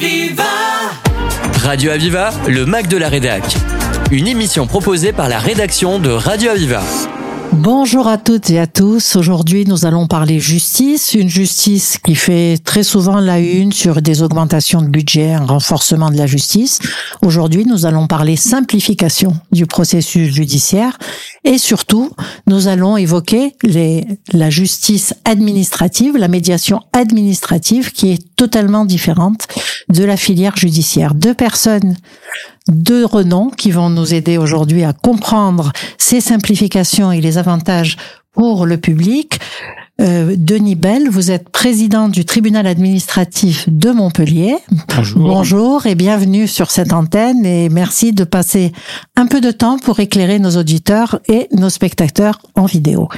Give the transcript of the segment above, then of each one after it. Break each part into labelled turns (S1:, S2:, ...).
S1: Aviva
S2: Radio Aviva, le Mac de la Rédac. Une émission proposée par la rédaction de Radio Aviva.
S3: Bonjour à toutes et à tous. Aujourd'hui, nous allons parler justice, une justice qui fait très souvent la une sur des augmentations de budget, un renforcement de la justice. Aujourd'hui, nous allons parler simplification du processus judiciaire et surtout, nous allons évoquer les, la justice administrative, la médiation administrative qui est totalement différente de la filière judiciaire. Deux personnes deux renom qui vont nous aider aujourd'hui à comprendre ces simplifications et les avantages pour le public. Euh, Denis Bell, vous êtes président du tribunal administratif de Montpellier.
S4: Bonjour.
S3: Bonjour et bienvenue sur cette antenne et merci de passer un peu de temps pour éclairer nos auditeurs et nos spectateurs en vidéo.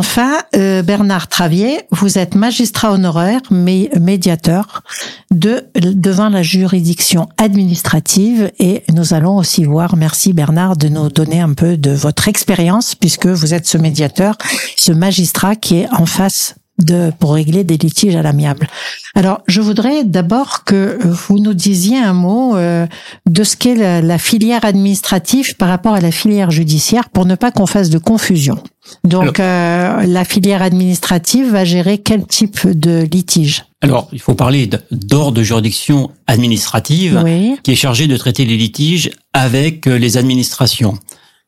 S3: Enfin, euh, Bernard Travier, vous êtes magistrat honoraire, mais médiateur de devant la juridiction administrative, et nous allons aussi voir. Merci Bernard de nous donner un peu de votre expérience, puisque vous êtes ce médiateur, ce magistrat qui est en face de pour régler des litiges à l'amiable. Alors, je voudrais d'abord que vous nous disiez un mot euh, de ce qu'est la, la filière administrative par rapport à la filière judiciaire, pour ne pas qu'on fasse de confusion. Donc, euh, la filière administrative va gérer quel type de litige?
S4: Alors, il faut parler d'ordre de juridiction administrative
S3: Oui.
S4: qui est chargé de traiter les litiges avec euh, les administrations.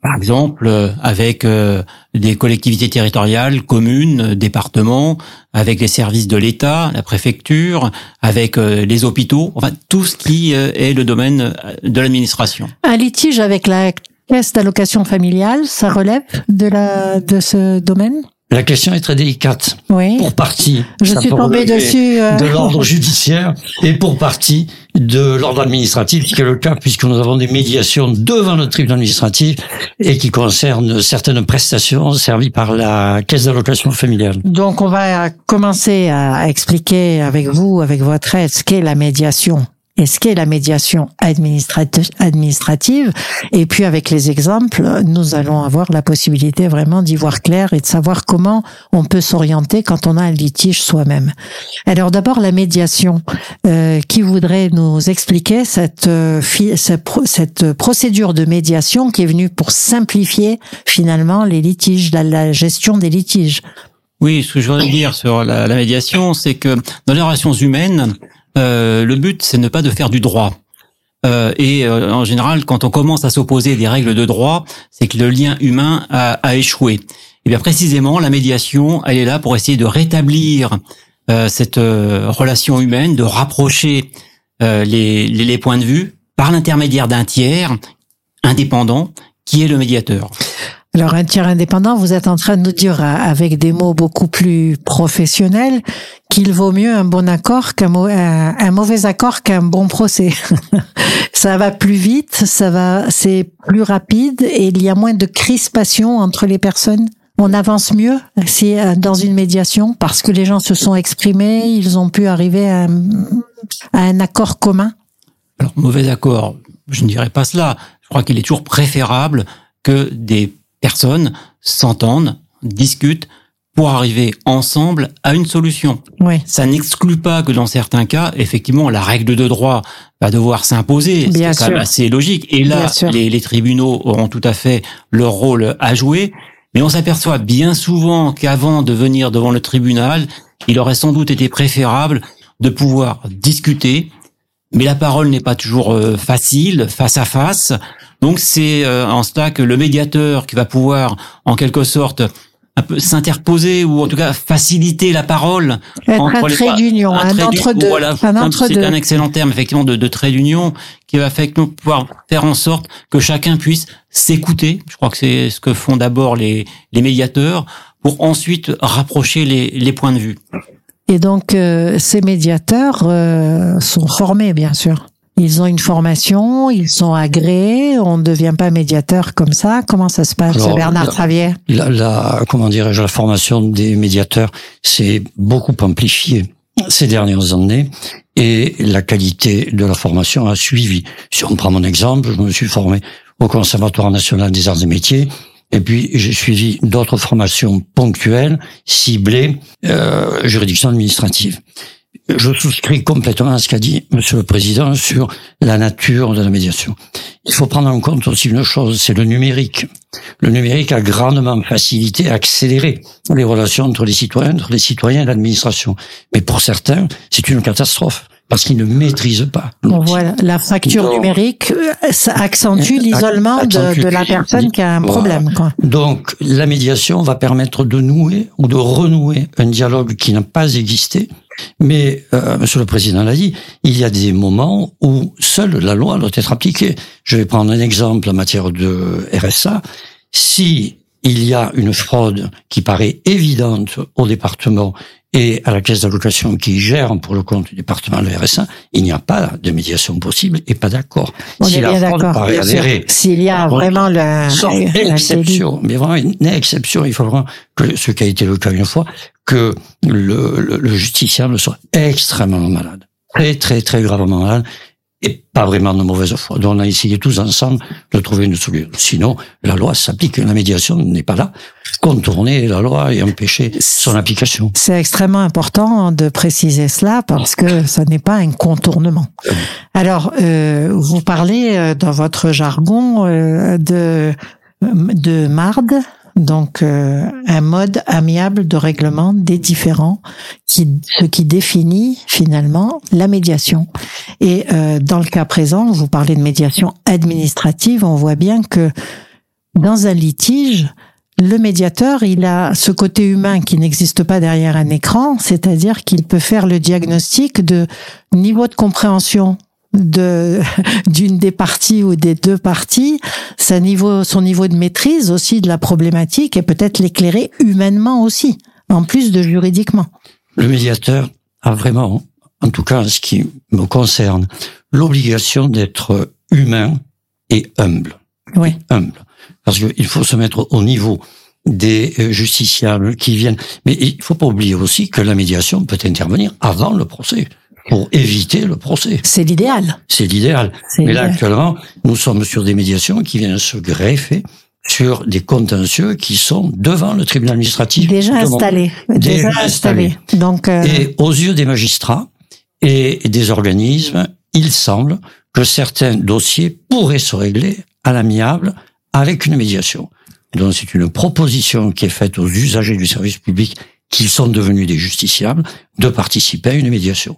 S4: Par exemple, euh, avec euh, des collectivités territoriales, communes, euh, départements, avec les services de l'État, la préfecture, avec les hôpitaux, enfin tout ce qui est le domaine de l'administration.
S3: Un litige avec la caisse d'allocation familiale, ça relève de la de ce domaine?
S5: La question est très délicate.
S3: Oui.
S5: Pour partie,
S3: Je suis tombée dessus. euh,
S5: de l'ordre judiciaire et pour partie de l'ordre administratif, ce qui est le cas puisque nous avons des médiations devant le tribunal administratif et qui concernent certaines prestations servies par la caisse d'allocation familiale.
S3: Donc, on va commencer à expliquer avec vous, avec votre aide, ce qu'est la médiation et ce qu'est la médiation administrati- administrative? Et puis, avec les exemples, nous allons avoir la possibilité vraiment d'y voir clair et de savoir comment on peut s'orienter quand on a un litige soi-même. Alors, d'abord, la médiation. Euh, qui voudrait nous expliquer cette, euh, cette, pro- cette procédure de médiation qui est venue pour simplifier finalement les litiges, la- gestion des litiges?
S4: Oui, ce que je voudrais dire sur la médiation, c'est que dans les relations humaines, euh, le but, c'est ne pas de faire du droit. Euh, et euh, en général, quand on commence à s'opposer des règles de droit, c'est que le lien humain a, a échoué. Et bien précisément, la médiation, elle est là pour essayer de rétablir cette relation humaine, de rapprocher les points de vue par l'intermédiaire d'un tiers indépendant qui est le médiateur.
S3: Alors, un tiers indépendant, vous êtes en train de nous dire, euh, avec des mots beaucoup plus professionnels, qu'il vaut mieux un bon accord qu'un un mauvais accord qu'un bon procès. ça va plus vite, ça va, c'est plus rapide et il y a moins de crispation entre les personnes. On avance mieux si euh, dans une médiation parce que les gens se sont exprimés, ils ont pu arriver à un accord commun.
S4: Alors, mauvais accord, je ne dirais pas cela. Je crois qu'il est toujours préférable que des personnes s'entendent, discutent pour arriver ensemble à une solution.
S3: Oui.
S4: Ça n'exclut pas que dans certains cas, effectivement, la règle de droit va devoir s'imposer. C'est quand même
S3: sûr.
S4: assez logique. Et là, les tribunaux auront tout à fait leur rôle à jouer. Mais on s'aperçoit bien souvent qu'avant de venir devant le tribunal, il aurait sans doute été préférable de pouvoir discuter. Mais la parole n'est pas toujours euh, facile, face à face. Donc c'est euh, en cela que le médiateur qui va pouvoir, en quelque sorte, un peu s'interposer ou en tout cas faciliter la parole entre
S3: un
S4: les
S3: trait d'union, un entre-deux.
S4: Voilà, c'est un excellent terme effectivement de, de trait d'union qui va faire que nous pouvoir faire en sorte que chacun puisse s'écouter. Je crois que c'est ce que font d'abord les, les médiateurs pour ensuite rapprocher les, les points de vue.
S3: Et donc, euh, ces médiateurs euh, sont formés, bien sûr. Ils ont une formation, ils sont agréés, on ne devient pas médiateur comme ça. Comment ça se passe,
S5: Alors,
S3: Bernard Travier
S5: La, la comment dirais-je, la formation des médiateurs s'est beaucoup amplifiée ces dernières années et la qualité de la formation a suivi. Si on prend mon exemple, je me suis formé au Conservatoire national des arts et métiers et puis j'ai suivi d'autres formations ponctuelles, ciblées, euh, juridiction administrative. Je souscris complètement à ce qu'a dit Monsieur le Président sur la nature de la médiation. Il faut prendre en compte aussi une chose, c'est le numérique. Le numérique a grandement facilité, accéléré les relations entre les citoyens, entre les citoyens et l'administration. Mais pour certains, c'est une catastrophe parce qu'ils ne maîtrisent pas.
S3: Bon, voilà, la fracture
S5: Donc,
S3: numérique euh, ça accentue
S5: Ac-
S3: l'isolement de, la personne qui a un
S5: Voilà.
S3: problème. Quoi.
S5: Donc, la médiation va permettre de nouer ou de renouer un dialogue qui n'a pas existé. Mais, euh, Monsieur le Président l'a dit, il y a des moments où seule la loi doit être appliquée. Je vais prendre un exemple en matière de RSA. Si il y a une fraude qui paraît évidente au département et à la caisse d'allocation qui gère pour le compte du département le RSA, il n'y a pas de médiation possible et pas d'accord.
S3: On
S5: si
S3: est
S5: la
S3: bien
S5: fraude paraît avérée,
S3: S'il y a
S5: Bon,
S3: vraiment
S5: Sauf
S3: le- le
S5: exception, mais vraiment une exception. Il faut vraiment que ce qui a été le cas une fois, que le, le, le justiciable soit extrêmement malade, très très très gravement malade, et pas vraiment de mauvaise foi. Donc on a essayé tous ensemble de trouver une solution. Sinon, la loi s'applique. La médiation n'est pas là. Contourner la loi et empêcher son application.
S3: C'est extrêmement important de préciser cela parce que ce n'est pas un contournement. Alors, euh, vous parlez euh, dans votre jargon euh, de de MARD, donc euh, un mode amiable de règlement des différends, qui ce qui définit finalement la médiation. Et euh, dans le cas présent, vous parlez de médiation administrative, on voit bien que dans un litige, le médiateur, il a ce côté humain qui n'existe pas derrière un écran, c'est-à-dire qu'il peut faire le diagnostic de niveau de compréhension de d'une des parties ou des deux parties, sa niveau, son niveau de maîtrise aussi de la problématique et peut-être l'éclairer humainement aussi, en plus de juridiquement.
S5: Le médiateur a vraiment, en tout cas en ce qui me concerne, l'obligation d'être humain et humble.
S3: Oui.
S5: humble. Parce qu'il faut se mettre au niveau des euh, justiciables qui viennent. Mais il faut pas oublier aussi que la médiation peut intervenir avant le procès pour éviter le procès.
S3: C'est l'idéal.
S5: C'est l'idéal. Mais là, actuellement, nous sommes sur des médiations qui viennent se greffer sur des contentieux qui sont devant le tribunal administratif.
S3: Déjà
S5: de mon-
S3: installé.
S5: Déjà
S3: installé. Donc, euh,
S5: et aux yeux des magistrats et des organismes, il semble que certains dossiers pourraient se régler à l'amiable avec une médiation. Donc c'est une proposition qui est faite aux usagers du service public qui sont devenus des justiciables de participer à une médiation.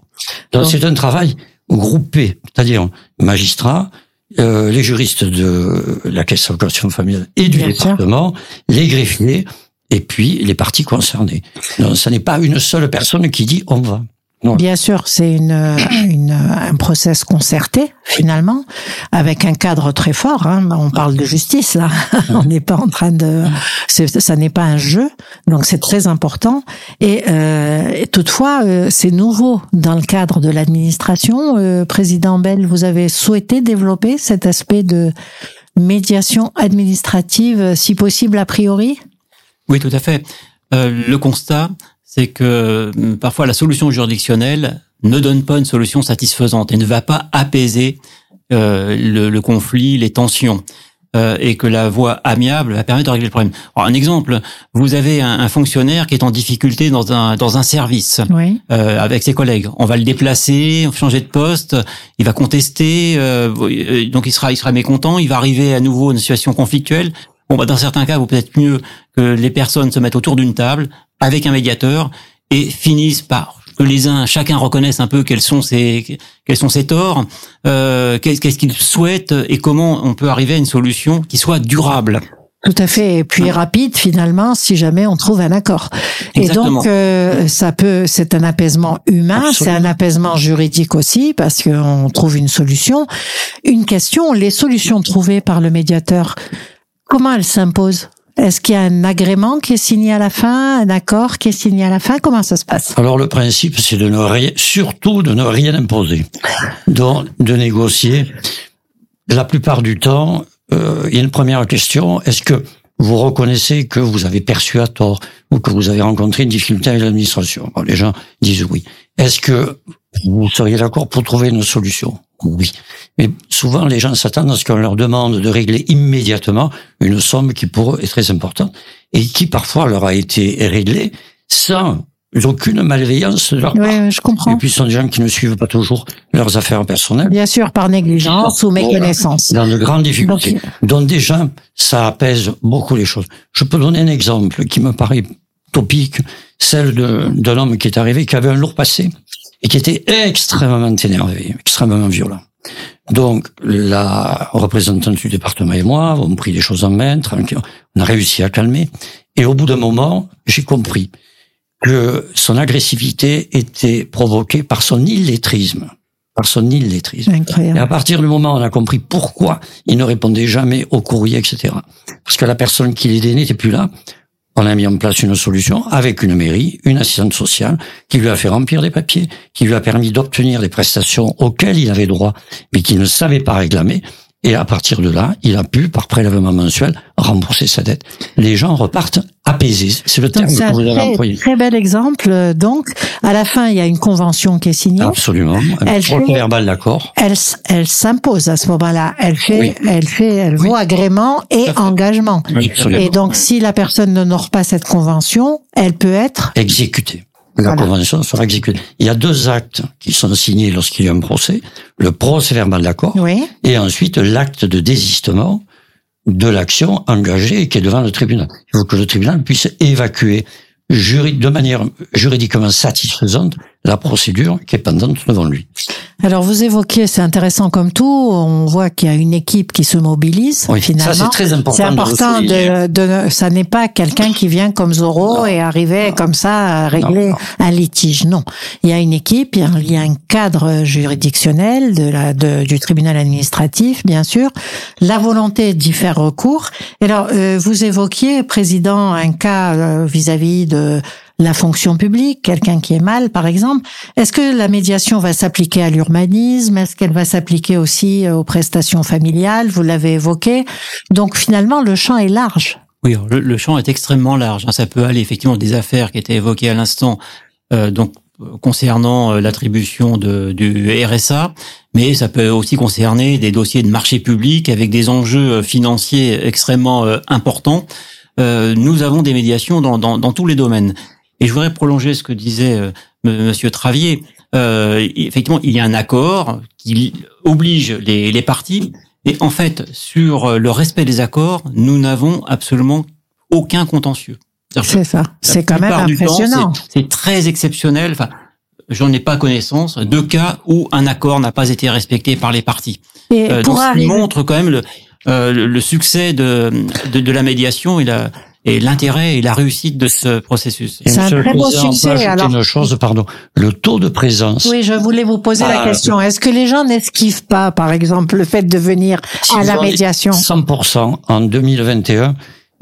S5: Donc c'est un travail groupé, c'est-à-dire magistrats, euh, les juristes de la caisse d'allocation familiale et du
S3: Bien sûr.
S5: département, les greffiers et puis les parties concernées. Donc, ce n'est pas une seule personne qui dit on va. Non.
S3: Bien sûr, c'est une, une, un process concerté finalement, avec un cadre très fort. Hein. On parle de justice là. On n'est pas en train de, ça n'est pas un jeu, donc c'est très important. Et, euh, et toutefois, euh, c'est nouveau dans le cadre de l'administration. Euh, Président Bell, vous avez souhaité développer cet aspect de médiation administrative, euh, si possible a priori?
S4: Oui, tout à fait. Euh, le constat, c'est que euh, parfois la solution juridictionnelle ne donne pas une solution satisfaisante et ne va pas apaiser euh, le, le conflit, les tensions. Euh, et que la voie amiable va permettre de régler le problème. Alors, un exemple, vous avez un, un fonctionnaire qui est en difficulté dans un, dans un service
S3: Oui.
S4: euh, avec ses collègues. On va le déplacer, changer de poste, il va contester, euh, donc il sera, il sera mécontent, il va arriver à nouveau à une situation conflictuelle. Bon, bah, dans certains cas, il vaut peut-être mieux que les personnes se mettent autour d'une table avec un médiateur et finissent par que les uns, chacun reconnaisse un peu quels sont ses, quels sont ses torts, euh, qu'est- qu'est-ce qu'ils souhaitent et comment on peut arriver à une solution qui soit durable.
S3: Tout à fait, et puis rapide finalement si jamais on trouve un accord.
S4: Exactement.
S3: Et donc euh, ça peut, c'est un apaisement humain, c'est un apaisement juridique aussi parce qu'on trouve une solution. Une question, les solutions trouvées par le médiateur, comment elles s'imposent? Est-ce qu'il y a un agrément qui est signé à la fin, un accord qui est signé à la fin? Comment ça se passe?
S5: Alors le principe, c'est de ne rien, surtout de ne rien imposer, donc de négocier. La plupart du temps, euh, il y a une première question. Est-ce que vous reconnaissez que vous avez perçu à tort ou que vous avez rencontré une difficulté avec l'administration? Les gens disent oui. Est-ce que vous seriez d'accord pour trouver une solution? Oui. Mais souvent, les gens s'attendent à ce qu'on leur demande de régler immédiatement une somme qui pour eux est très importante et qui parfois leur a été réglée sans aucune malveillance de leur part.
S3: Oui, je comprends.
S5: Et puis, ce sont des gens qui ne suivent pas toujours leurs affaires personnelles.
S3: Bien sûr, par négligence ou méconnaissance.
S5: Dans de grandes difficultés.
S3: Donc,
S5: Donc déjà, ça apaise beaucoup les choses. Je peux donner un exemple qui me paraît topique, celle d'un homme qui est arrivé, qui avait un lourd passé et qui était extrêmement énervé, extrêmement violent. Donc, la représentante du département et moi avons pris les choses en main, on a réussi à calmer. Et au bout d'un moment, j'ai compris que son agressivité était provoquée par son illettrisme. Par son illettrisme. Et à
S3: Incroyable.
S5: partir du moment où on a compris pourquoi il ne répondait jamais au courrier, etc. Parce que la personne qui l'aidait n'était plus là. On a mis en place une solution avec une mairie, une assistante sociale, qui lui a fait remplir des papiers, qui lui a permis d'obtenir des prestations auxquelles il avait droit, mais qu'il ne savait pas réclamer. Et à partir de là, il a pu, par prélèvement mensuel, rembourser sa dette. Les gens repartent apaisés. C'est le terme
S3: Donc,
S5: que vous avez employé.
S3: très bel exemple. Donc, à la fin, il y a une convention qui est signée.
S5: Absolument. Un
S3: Elle
S5: verbal d'accord.
S3: Elle, elle s'impose à ce moment-là. Elle fait,
S5: Oui.
S3: elle fait, elle vaut agrément et engagement.
S5: Absolument.
S3: Et donc, si la personne n'honore pas cette convention, elle peut être
S5: exécuté. La
S3: Voilà.
S5: convention sera exécutée. Il y a deux actes qui sont signés lorsqu'il y a un procès. Le procès verbal d'accord
S3: Oui.
S5: et ensuite l'acte de désistement de l'action engagée et qui est devant le tribunal. Il faut que le tribunal puisse évacuer de manière juridiquement satisfaisante la procédure qui est pendante devant lui.
S3: Alors, vous évoquiez, c'est intéressant comme tout. On voit qu'il y a une équipe qui se mobilise.
S5: Oui,
S3: finalement.
S5: ça c'est très important.
S3: C'est important de, de, ça n'est pas quelqu'un qui vient comme Zorro
S5: Non.
S3: et arriver comme ça à régler
S5: Non,
S3: un litige. Non. Il y a une équipe, il y a un, il y a un cadre juridictionnel de la, de, du tribunal administratif, bien sûr. La volonté d'y faire recours. Et alors, euh, vous évoquiez, président, un cas euh, vis-à-vis de la fonction publique, quelqu'un qui est mal, par exemple. Est-ce que la médiation va s'appliquer à l'urbanisme? Est-ce qu'elle va s'appliquer aussi euh, aux prestations familiales? Vous l'avez évoqué. Donc finalement, le champ est large.
S4: Oui, le, champ est extrêmement large. hein. Ça peut aller effectivement des affaires qui étaient évoquées à l'instant, euh, donc concernant euh, l'attribution du RSA, mais ça peut aussi concerner des dossiers de marché public avec des enjeux euh, financiers extrêmement importants. Euh, nous avons des médiations dans, dans, dans tous les domaines. Et je voudrais prolonger ce que disait euh, Monsieur Travier. Euh, effectivement, il y a un accord qui oblige les, les parties et en fait, sur euh, le respect des accords, nous n'avons absolument aucun contentieux.
S3: C'est ça. C'est quand même impressionnant.
S4: c'est- très exceptionnel. Enfin, j'en ai pas connaissance de cas où un accord n'a pas été respecté par les parties.
S3: Et
S4: Euh,
S3: pour
S4: donc, ce qui
S3: arriver,
S4: montre quand même le, euh, le- le succès de, de, de la médiation et la et l'intérêt et la réussite de ce processus.
S3: C'est un très beau succès, alors.
S5: une chose, pardon. Le taux de présence.
S3: oui, je voulais vous poser la
S5: Ah,
S3: question. Est-ce que les gens n'esquivent pas, par exemple, le fait de venir à la médiation
S5: 100% en 2021,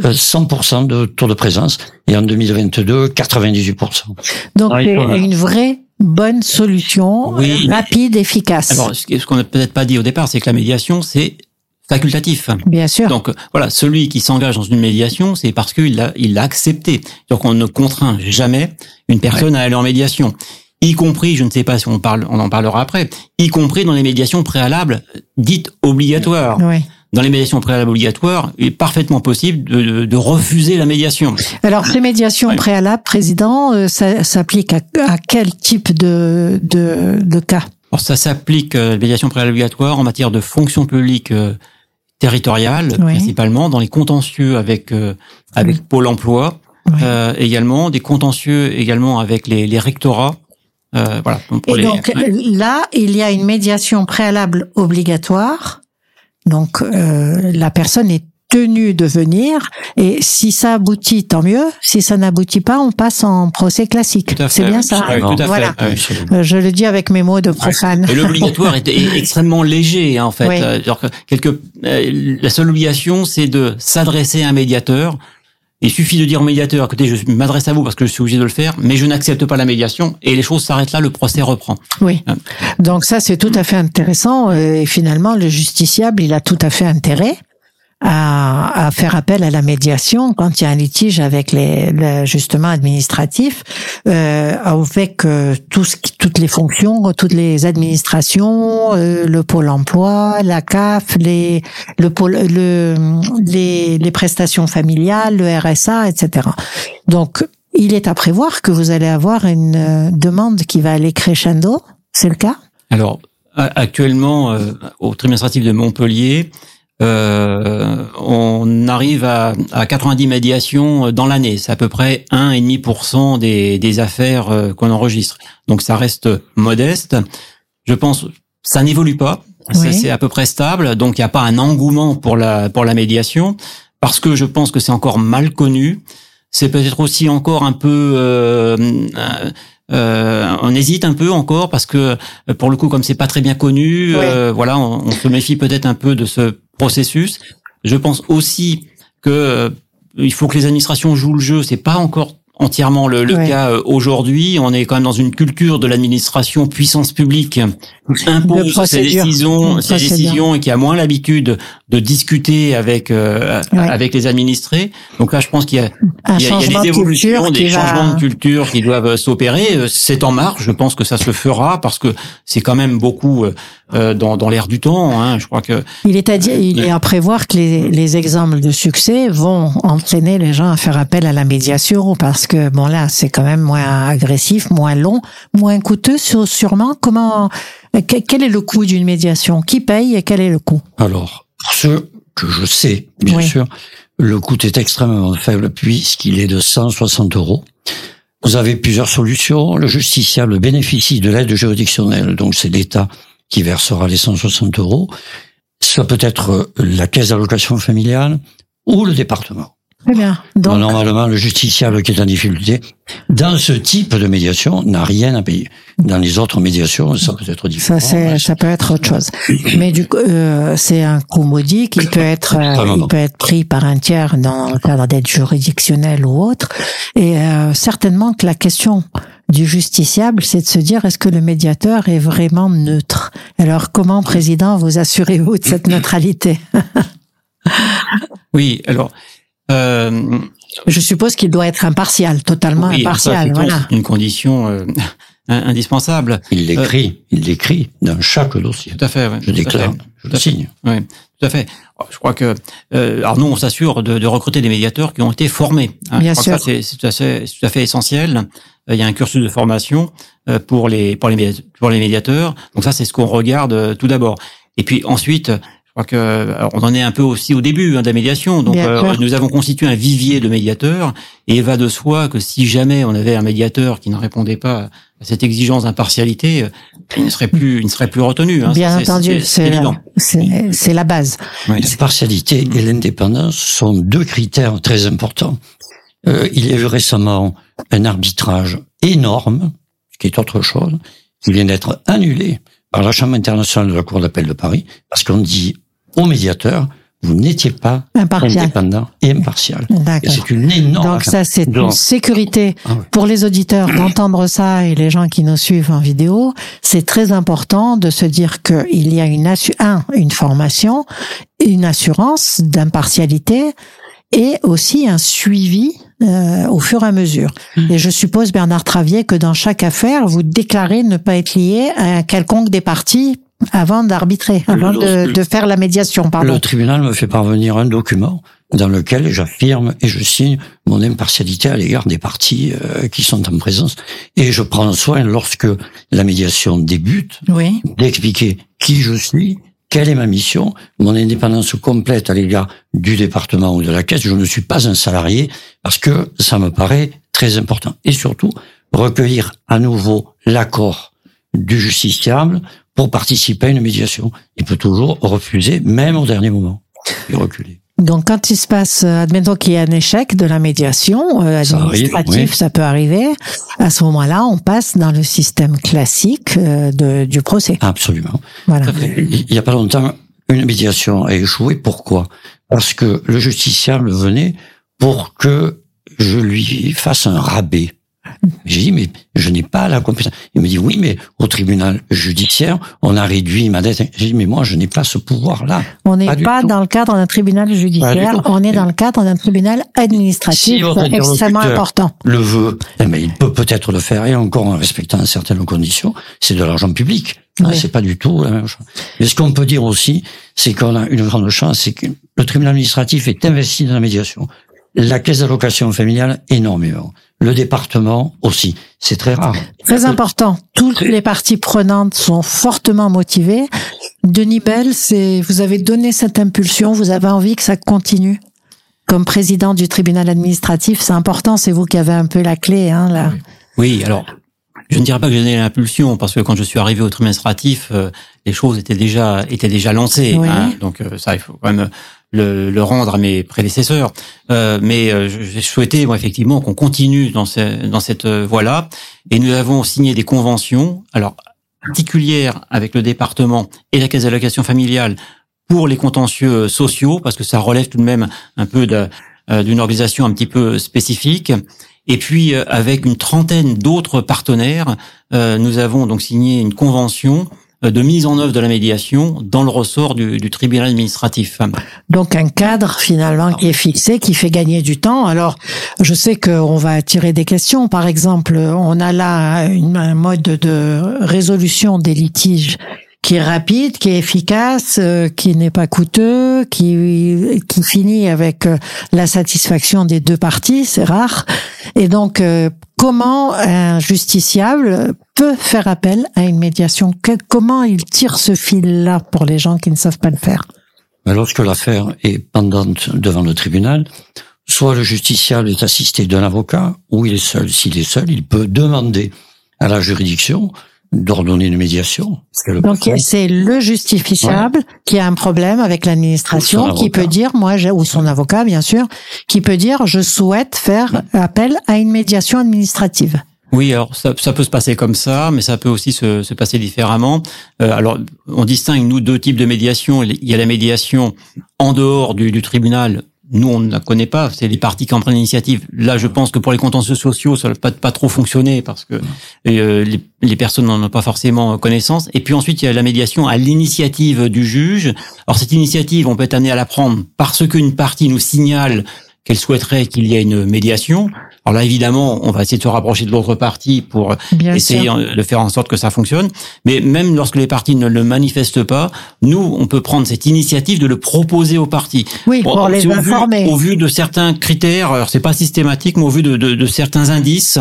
S5: euh, 100% de taux de présence et en 2022, 98%.
S3: Donc,
S5: Ah, faut-
S3: une vraie bonne solution,
S4: Oui.
S3: euh, rapide, efficace.
S4: Alors, ce qu'on n'a peut-être pas dit au départ, c'est que la médiation, c'est facultatif.
S3: Bien sûr.
S4: Donc euh, voilà, celui qui s'engage dans une médiation, c'est parce qu'il l'a il l'a accepté. Donc on ne contraint jamais une personne à aller en médiation, y compris, je ne sais pas si on parle, on en parlera après, y compris dans les médiations préalables dites obligatoires.
S3: oui.
S4: Dans les médiations préalables obligatoires, il est parfaitement possible de, de- de refuser la médiation.
S3: Alors, ces médiations préalables, président, euh, ça s'applique à, à quel type de, de, de cas?
S4: Alors ça s'applique euh, la médiation préalable obligatoire en matière de fonction publique euh, territoriale,
S3: Oui.
S4: principalement dans les contentieux avec euh, avec Pôle Emploi.
S3: Oui.
S4: euh, également, des contentieux également avec les, les rectorats. Euh, voilà. Pour
S3: Et
S4: les-
S3: donc là, il y a une médiation préalable obligatoire. Donc euh, la personne est tenue de venir et si ça aboutit, tant mieux. Si ça n'aboutit pas, on passe en procès classique. C'est bien ça.
S4: Oui, tout à
S3: Voilà.
S4: fait. oui.
S3: Euh, Je le dis avec mes mots de profane.
S4: Et l'obligatoire est, extrêmement léger hein, en fait.
S3: Oui.
S4: Euh, genre quelque, euh, la seule obligation, c'est de s'adresser à un médiateur. Il suffit de dire au médiateur, écoutez, je m'adresse à vous parce que je suis obligé de le faire, mais je n'accepte pas la médiation et les choses s'arrêtent là, le procès reprend.
S3: Oui.
S4: Hein.
S3: Donc ça, c'est tout à fait intéressant. Et finalement, le justiciable, il a tout à fait intérêt à, à faire appel à la médiation quand il y a un litige avec les, le justement administratif, euh, avec euh, tout ce qui- toutes les fonctions, toutes les administrations, euh, le pôle emploi, la CAF, les le pôle, le les, les prestations familiales, le RSA, etc. Donc il est à prévoir que vous allez avoir une euh, demande qui va aller crescendo. C'est le cas?
S4: Alors, actuellement, euh, au tribunal administratif de Montpellier, on arrive à, à 90 médiations dans l'année. C'est à peu près 1,5% des, des affaires qu'on enregistre. Donc ça reste modeste. Je pense ça n'évolue pas. C'est à peu près stable. Donc il n'y a pas un engouement pour la pour la médiation parce que je pense que c'est encore mal connu. C'est peut-être aussi encore un peu euh, euh, on hésite un peu encore parce que pour le coup comme c'est pas très bien connu, euh, voilà, on, on, se méfie peut-être un peu de ce processus. Je pense aussi que euh, il faut que les administrations jouent le jeu. C'est pas encore entièrement le, le cas euh, aujourd'hui. On est quand même dans une culture de l'administration puissance publique impose ses décisions, ses décisions et qui a moins l'habitude de discuter avec euh, avec les administrés. Donc là, je pense qu'il y a, il y a, des évolutions, des changements de culture qui doivent s'opérer. Euh, c'est en marche. Je pense que ça se fera parce que c'est quand même beaucoup euh, dans, dans l'air du temps. Hein. Je crois que
S3: il est à dire, il est à prévoir que les, les exemples de succès vont entraîner les gens à faire appel à la médiation parce que bon là, c'est quand même moins agressif, moins long, moins coûteux sûrement. Comment quel est le coût d'une médiation? Qui paye et quel est le coût?
S5: Alors, pour ce que je sais, bien sûr, le coût est extrêmement faible puisqu'il est de 160 euros. Vous avez plusieurs solutions. Le justiciable bénéficie de l'aide juridictionnelle, donc c'est l'État qui versera les 160 euros. Ça peut être la caisse d'allocation familiale ou le département.
S3: Très bien.
S5: Donc, normalement, le justiciable qui est en difficulté, dans ce type de médiation, n'a rien à payer. Dans les autres médiations, ça peut être différent.
S3: Ça, c'est, ça peut être autre chose. Mais du coup, euh, c'est un coût maudit qui peut être, euh, il peut être pris par un tiers dans le cadre d'aide juridictionnelle ou autre. Et euh, certainement que la question du justiciable, c'est de se dire est-ce que le médiateur est vraiment neutre? Alors, comment, président, vous assurez-vous de cette neutralité?
S4: Oui, alors
S3: euh, je suppose qu'il doit être impartial, totalement impartial. Voilà.
S4: Une condition euh, indispensable.
S5: Il l'écrit, il l'écrit dans chaque dossier.
S4: Tout à fait.
S5: je déclare, je le signe.
S4: Oui, tout à fait. Je crois que euh, alors nous on s'assure de, de, recruter des médiateurs qui ont été formés.
S3: Hein. Bien sûr.
S4: C'est tout, tout, à fait essentiel. Il y a un cursus de formation pour les pour les pour les médiateurs. Donc ça c'est ce qu'on regarde tout d'abord. Et puis ensuite, crois que on en est un peu aussi au début hein, de la médiation. Donc euh, nous avons constitué un vivier de médiateurs et il va de soi que si jamais on avait un médiateur qui ne répondait pas à cette exigence d'impartialité, euh, il ne serait plus, il ne serait plus retenu.
S3: Hein. Bien entendu, c'est c'est la base.
S5: L'impartialité et l'indépendance sont deux critères très importants. Euh, il y a eu récemment un arbitrage énorme, ce qui est autre chose, qui vient d'être annulé par la Chambre internationale de la Cour d'appel de Paris, parce qu'on dit au médiateur, vous n'étiez pas indépendant et impartial. Et c'est une énorme.
S3: Donc ça, c'est une sécurité ah pour les auditeurs d'entendre ça et les gens qui nous suivent en vidéo. C'est très important de se dire qu'il y a une un, une formation, une assurance d'impartialité et aussi un suivi euh, au fur et à mesure. Mmh. Et je suppose, Bernard Travier, que dans chaque affaire, vous déclarez ne pas être lié à quelconque des parties avant d'arbitrer, avant de, de, faire la médiation. Pardon.
S5: Le tribunal me fait parvenir un document dans lequel j'affirme et je signe mon impartialité à l'égard des parties euh, qui sont en présence. Et je prends soin, lorsque la médiation débute,
S3: oui.
S5: d'expliquer qui je suis, quelle est ma mission, mon indépendance complète à l'égard du département ou de la caisse. Je ne suis pas un salarié parce que ça me paraît très important. Et surtout, recueillir à nouveau l'accord du justiciable pour participer à une médiation. Il peut toujours refuser, même au dernier moment, et reculer.
S3: Donc, quand il se passe, euh, admettons qu'il y a un échec de la médiation euh, administrative, ça, peut arriver. À ce moment-là, on passe dans le système classique euh, de, du procès.
S5: Absolument. Voilà. Il n'y a pas longtemps, une médiation a échoué. Pourquoi? Parce que le justiciable venait pour que je lui fasse un rabais. J'ai dit, mais je n'ai pas la compétence. Il me dit, oui, mais au tribunal judiciaire, on a réduit ma dette. J'ai dit, mais moi, je n'ai pas ce pouvoir-là.
S3: On n'est pas, dans le cadre d'un tribunal judiciaire, on est dans le cadre d'un tribunal administratif extrêmement important.
S5: Le veut, eh mais il peut peut-être le faire, et encore en respectant certaines conditions, c'est de l'argent public. Oui. C'est pas du tout la même chose. Mais ce qu'on peut dire aussi, c'est qu'on a une grande chance, c'est que le tribunal administratif est investi dans la médiation. La caisse d'allocation familiale, énormément. Le département aussi. C'est très rare.
S3: Très important. Toutes les parties prenantes sont fortement motivées. Denis Bell, c'est, vous avez donné cette impulsion, vous avez envie que ça continue. Comme président du tribunal administratif, c'est important, c'est vous qui avez un peu la clé, hein, là.
S4: Oui, alors, je ne dirais pas que j'ai donné l'impulsion, parce que quand je suis arrivé au tribunal administratif, euh, les choses étaient déjà, étaient déjà lancées.
S3: Oui.
S4: hein. donc, euh, ça, il faut quand même le, le rendre à mes prédécesseurs. Euh, mais euh, j'ai souhaité, moi, effectivement, qu'on continue dans, ce- dans cette euh, voie-là. Et nous avons signé des conventions, alors particulières avec le département et la caisse d'allocation familiale pour les contentieux euh, sociaux, parce que ça relève tout de même un peu euh, d'une organisation un petit peu spécifique. Et puis, avec une trentaine d'autres partenaires, nous avons donc signé une convention de mise en œuvre de la médiation dans le ressort du, du tribunal administratif.
S3: Donc un cadre finalement qui est fixé, qui fait gagner du temps. Alors je sais qu'on va attirer des questions. Par exemple, on a là une- un mode de résolution des litiges qui est rapide, qui est efficace, euh, qui n'est pas coûteux, qui qui finit avec euh, la satisfaction des deux parties, c'est rare. Et donc euh, comment un justiciable peut faire appel à une médiation? Comment il tire ce fil-là pour les gens qui ne savent pas le faire?
S5: Mais lorsque l'affaire est pendante devant le tribunal, soit le justiciable est assisté d'un avocat, ou il est seul. S'il est seul, il peut demander à la juridiction d'ordonner une médiation.
S3: Donc c'est le justifiable qui a un problème avec l'administration, qui peut dire, moi, j'ai- ou son avocat bien sûr, qui peut dire, je souhaite faire appel à une médiation administrative.
S4: Oui, alors ça, ça peut se passer comme ça, mais ça peut aussi se, se passer différemment. Euh, alors, on distingue nous deux types de médiation. Il y a la médiation en dehors du, du tribunal. Nous, on ne la connaît pas. C'est les parties qui en prennent l'initiative. Là, je pense que pour les contentieux sociaux, ça ne va pas, pas trop fonctionner parce que euh, les, les personnes n'en ont pas forcément connaissance. Et puis ensuite, il y a la médiation à l'initiative du juge. Alors, cette initiative, on peut être amené à la prendre parce qu'une partie nous signale qu'elle souhaiterait qu'il y ait une médiation. Alors là, évidemment, on va essayer de se rapprocher de l'autre partie pour
S3: Bien
S4: essayer
S3: sûr.
S4: de faire en sorte que ça fonctionne. Mais même lorsque les parties ne le manifestent pas, nous, on peut prendre cette initiative de le proposer aux parties.
S3: Oui, pour les
S4: au vu-
S3: informer.
S4: Au vu de certains critères, alors c'est pas systématique, mais au vu de, de- de certains indices,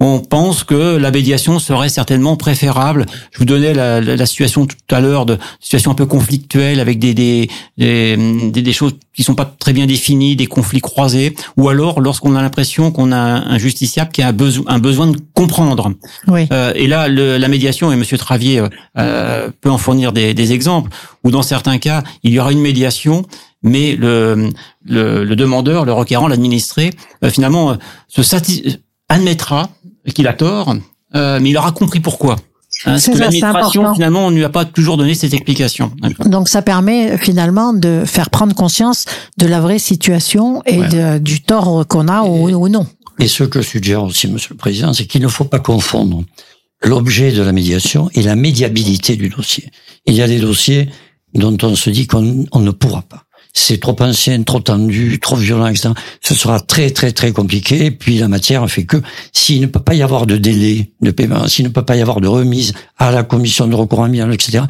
S4: on pense que la médiation serait certainement préférable. Je vous donnais la, la- la situation tout à l'heure de situation un peu conflictuelle avec des des, des des choses qui sont pas très bien définies, des conflits croisés, ou alors lorsqu'on a l'impression qu'on a un justiciable qui a un besoin un besoin de comprendre.
S3: Oui.
S4: Euh, et là, le- la médiation, et Monsieur Travier euh, euh, peut en fournir des, des exemples, où dans certains cas, il y aura une médiation, mais le, le, le demandeur, le requérant, l'administré, euh, finalement, euh, se satis- qu'il a tort, euh, mais il aura compris pourquoi. Hein, parce
S3: C'est
S4: que l'administration, finalement, on ne lui a pas toujours donné cette explication.
S3: Donc ça permet finalement de faire prendre conscience de la vraie situation et
S4: Ouais.
S3: de- du tort qu'on a ou, ou non.
S5: Et ce que suggère aussi Monsieur le Président, c'est qu'il ne faut pas confondre l'objet de la médiation et la médiabilité du dossier. Il y a des dossiers dont on se dit qu'on on ne pourra pas. C'est trop ancien, trop tendu, trop violent, etc. Ce sera très très très compliqué. Puis la matière fait que s'il ne peut pas y avoir de délai de paiement, s'il ne peut pas y avoir de remise à la commission de recours amiable, etc.,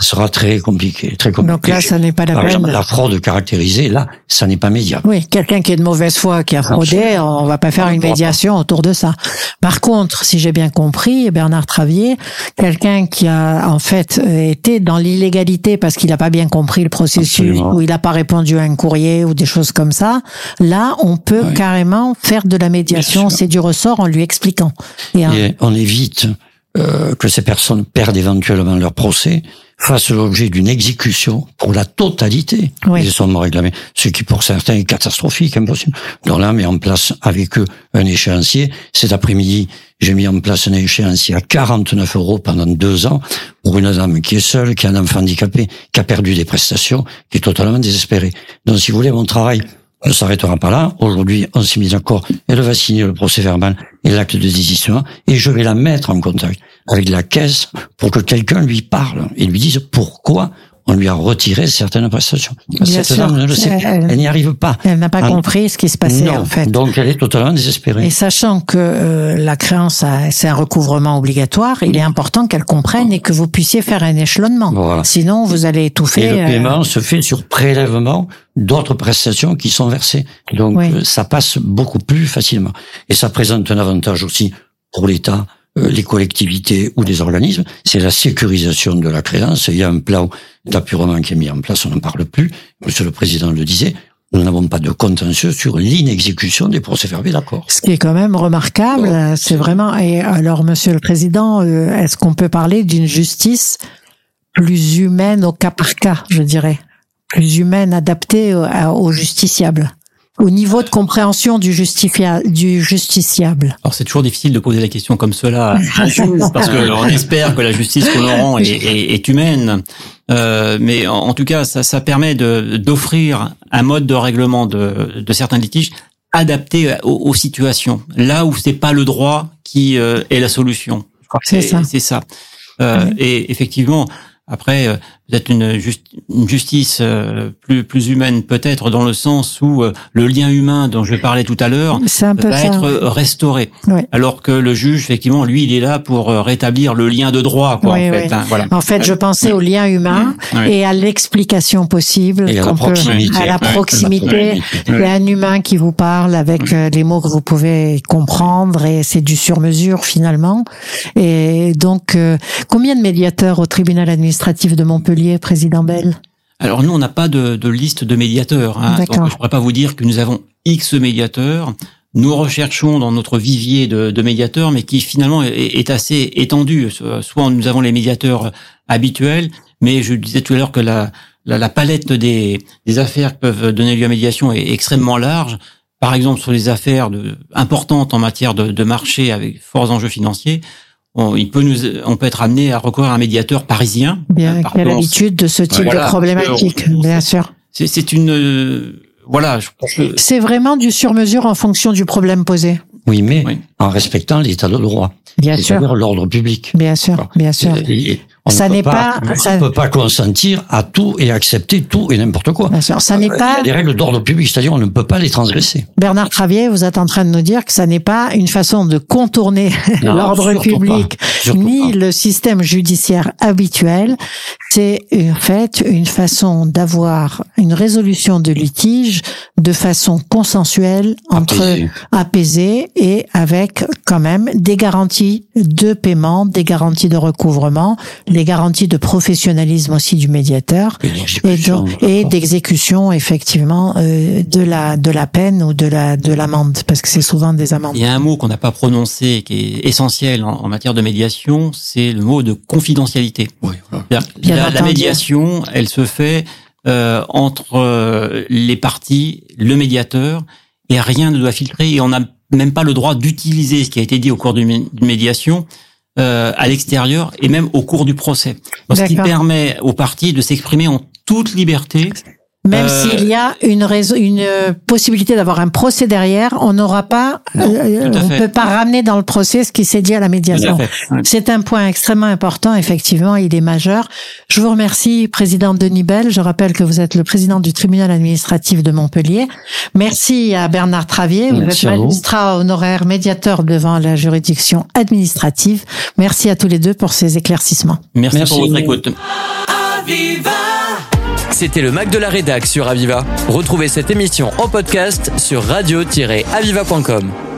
S5: sera très compliqué, très compliqué.
S3: Donc là, ça n'est pas la
S5: Par
S3: peine.
S5: exemple, la fraude caractérisée, là, ça n'est pas médiable.
S3: Oui, quelqu'un qui est de mauvaise foi, qui a fraudé, on va pas faire une médiation autour de ça. Par contre, si j'ai bien compris, Bernard Travier, quelqu'un qui a en fait euh, été dans l'illégalité parce qu'il n'a pas bien compris le processus ou il n'a pas répondu à un courrier ou des choses comme ça, là, on peut
S5: Oui.
S3: carrément faire de la médiation. C'est du ressort en lui expliquant. Et un-
S5: Et on évite euh, que ces personnes perdent éventuellement leur procès, fassent l'objet d'une exécution pour la totalité
S3: Oui.
S5: des sommes réclamées, ce qui pour certains est catastrophique, impossible. Donc là, on met en place avec eux un échéancier. Cet après-midi, j'ai mis en place un échéancier à 49 euros pendant deux ans pour une dame qui est seule, qui a un enfant handicapé, qui a perdu des prestations, qui est totalement désespérée. Donc si vous voulez, mon travail ne s'arrêtera pas là. Aujourd'hui, on s'est mis d'accord. Elle va signer le procès verbal et l'acte de désistement et je vais la mettre en contact avec la caisse pour que quelqu'un lui parle et lui dise pourquoi on lui a retiré certaines prestations.
S3: Bien
S5: Cette
S3: sûr.
S5: dame ne le sait.
S3: Elle-
S5: Elle n'y arrive pas.
S3: Elle n'a pas
S5: Ah,
S3: compris ce qui se passait
S5: Non.
S3: en fait.
S5: Donc elle est totalement désespérée.
S3: Et sachant que euh, la créance, c'est un recouvrement obligatoire, il est important qu'elle comprenne et que vous puissiez faire un échelonnement.
S5: Voilà.
S3: Sinon, vous allez étouffer.
S5: Et le
S3: euh,
S5: paiement se fait sur prélèvement d'autres prestations qui sont versées. Donc
S3: Oui.
S5: ça passe beaucoup plus facilement. Et ça présente un avantage aussi pour l'État, les collectivités ou des organismes, c'est la sécurisation de la créance. Il y a un plan d'apurement qui est mis en place, on n'en parle plus. Monsieur le Président le disait, nous n'avons pas de contentieux sur l'inexécution des procès-verbaux d'accord.
S3: Ce qui est quand même remarquable, euh, c'est vraiment. Et alors, Monsieur le Président, euh, est-ce qu'on peut parler d'une justice plus humaine au cas par cas, je dirais, plus humaine, adaptée aux justiciables, au niveau de compréhension du, justifia, du justiciable.
S4: Alors c'est toujours difficile de poser la question comme cela parce que on espère que la justice que l'on rend est, est- est humaine, Euh, mais en, en tout cas ça, ça permet de d'offrir un mode de règlement de, de certains litiges adapté aux, aux situations, là où c'est pas le droit qui euh, est la solution.
S3: C'est ça.
S4: C'est ça. Euh,
S3: Oui.
S4: Et effectivement, après, euh, peut-être une, une justice euh, plus, plus humaine, peut-être dans le sens où euh, le lien humain dont je parlais tout à l'heure
S3: C'est un peu
S4: va
S3: ça.
S4: être euh, restauré.
S3: Oui.
S4: Alors que le juge, effectivement, lui, il est là pour euh, rétablir le lien de droit, quoi,
S3: Oui,
S4: en fait. hein, voilà.
S3: En fait, je pensais au lien humain
S4: Oui.
S3: et à l'explication possible
S5: Et à la
S3: qu'on peut-
S5: proximité.
S3: à la
S5: Ouais,
S3: proximité. Il y a un humain qui vous parle avec euh, les mots que vous pouvez comprendre et c'est du sur-mesure finalement. Et donc, euh, combien de médiateurs au tribunal administratif de Montpellier, président Bell
S4: Alors nous, on n'a pas de, de liste de médiateurs. Hein, donc je ne pourrais pas vous dire que nous avons X médiateurs. Nous recherchons dans notre vivier de, de médiateurs, mais qui finalement est, est assez étendu. Soit nous avons les médiateurs habituels, mais je disais tout à l'heure que la, la, la palette des, des affaires qui peuvent donner lieu à médiation est extrêmement large. Par exemple, sur les affaires de, importantes en matière de, de marché avec forts enjeux financiers, on, il peut nous, on peut être amené à recourir à un médiateur parisien.
S3: Bien,
S4: Parce
S3: qui a l'habitude de ce type
S4: Voilà.
S3: de problématique,
S4: On-
S3: bien sûr.
S4: C'est, c'est une, euh, voilà,
S3: C'est vraiment du sur-mesure en fonction du problème posé.
S5: Oui, mais
S4: Oui.
S5: en respectant l'état de droit,
S3: Bien sûr,
S5: l'ordre public.
S3: bien sûr, bien sûr.
S5: Et- et on
S3: Ça
S5: ne peut
S3: n'est pas-
S5: on
S3: ça-
S5: ne peut pas consentir à tout et accepter tout et n'importe quoi.
S3: Bien sûr. Ça n'est
S5: Il y a
S3: pas
S5: des règles d'ordre public, c'est-à-dire on ne peut pas les transgresser.
S3: Bernard Travier, vous êtes en train de nous dire que ça n'est pas une façon de contourner l'ordre public
S5: pas.
S3: Ni
S5: pas.
S3: le système judiciaire habituel. C'est en fait une façon d'avoir une résolution de litige de façon consensuelle entre
S5: Apaisé.
S3: apaisée et avec quand même des garanties de paiement, des garanties de recouvrement, les garanties de professionnalisme aussi du médiateur
S5: Et
S3: d'exécution effectivement euh, de la de la peine ou de la de l'amende parce que c'est souvent des amendes.
S4: il y a un mot qu'on n'a pas prononcé qui est essentiel en, en matière de médiation, c'est le mot de confidentialité.
S5: Oui, voilà.
S4: La, la médiation, elle se fait euh, entre euh, les parties, le médiateur, et rien ne doit filtrer, et on n'a même pas le droit d'utiliser ce qui a été dit au cours d'une médiation euh, à l'extérieur et même au cours du procès. Ce qui permet aux parties de s'exprimer en toute liberté.
S3: Même
S4: Euh,
S3: s'il y a une raison, une euh, possibilité d'avoir un procès derrière, on n'aura pas,
S4: Non,
S3: euh, on
S4: fait.
S3: peut pas ramener dans le procès ce qui s'est dit à la médiation.
S4: Ouais.
S3: C'est un point extrêmement important, effectivement, il est majeur. Je vous remercie, président Denis Bell. Je rappelle que vous êtes le président du tribunal administratif de Montpellier. Merci à Bernard Travier, vous êtes magistrat honoraire médiateur devant la juridiction administrative. Merci à tous les deux pour ces éclaircissements.
S4: Merci,
S5: Merci.
S4: pour votre écoute.
S2: C'était le Mac de la Rédac sur Aviva. Retrouvez cette émission en podcast sur radio-aviva.com.